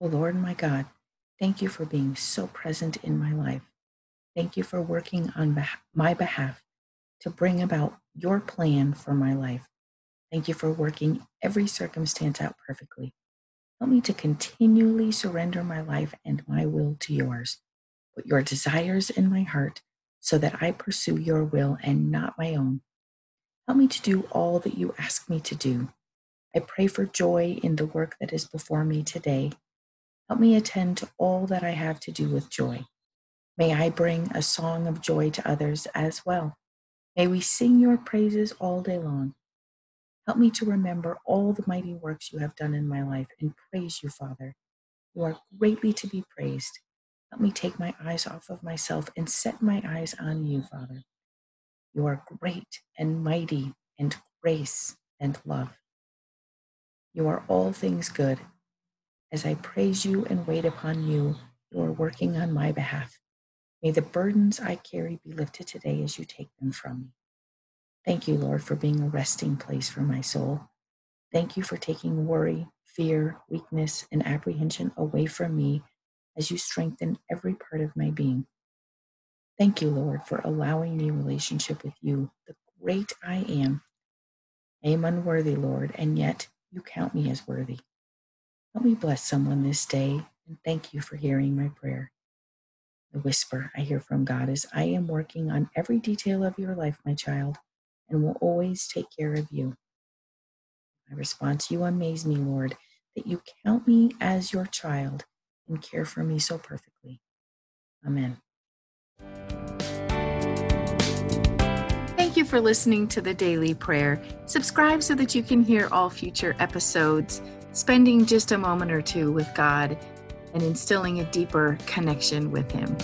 Oh Lord my God, thank you for being so present in my life. Thank you for working on my behalf to bring about your plan for my life. Thank you for working every circumstance out perfectly. Help me to continually surrender my life and my will to yours. Put your desires in my heart so that I pursue your will and not my own. Help me to do all that you ask me to do. I pray for joy in the work that is before me today Help me attend to all that I have to do with joy. May I bring a song of joy to others as well. May we sing your praises all day long. Help me to remember all the mighty works you have done in my life and praise you, Father. You are greatly to be praised. Help me take my eyes off of myself and set my eyes on you, Father. You are great and mighty and grace and love. You are all things good as I praise you and wait upon you, you are working on my behalf. May the burdens I carry be lifted today as you take them from me. Thank you, Lord, for being a resting place for my soul. Thank you for taking worry, fear, weakness, and apprehension away from me as you strengthen every part of my being. Thank you, Lord, for allowing me relationship with you, the great I am. I am unworthy, Lord, and yet you count me as worthy. Help me bless someone this day and thank you for hearing my prayer. The whisper I hear from God is I am working on every detail of your life, my child, and will always take care of you. My response you amaze me, Lord, that you count me as your child and care for me so perfectly. Amen. Thank you for listening to the Daily Prayer. Subscribe so that you can hear all future episodes spending just a moment or two with God and instilling a deeper connection with Him.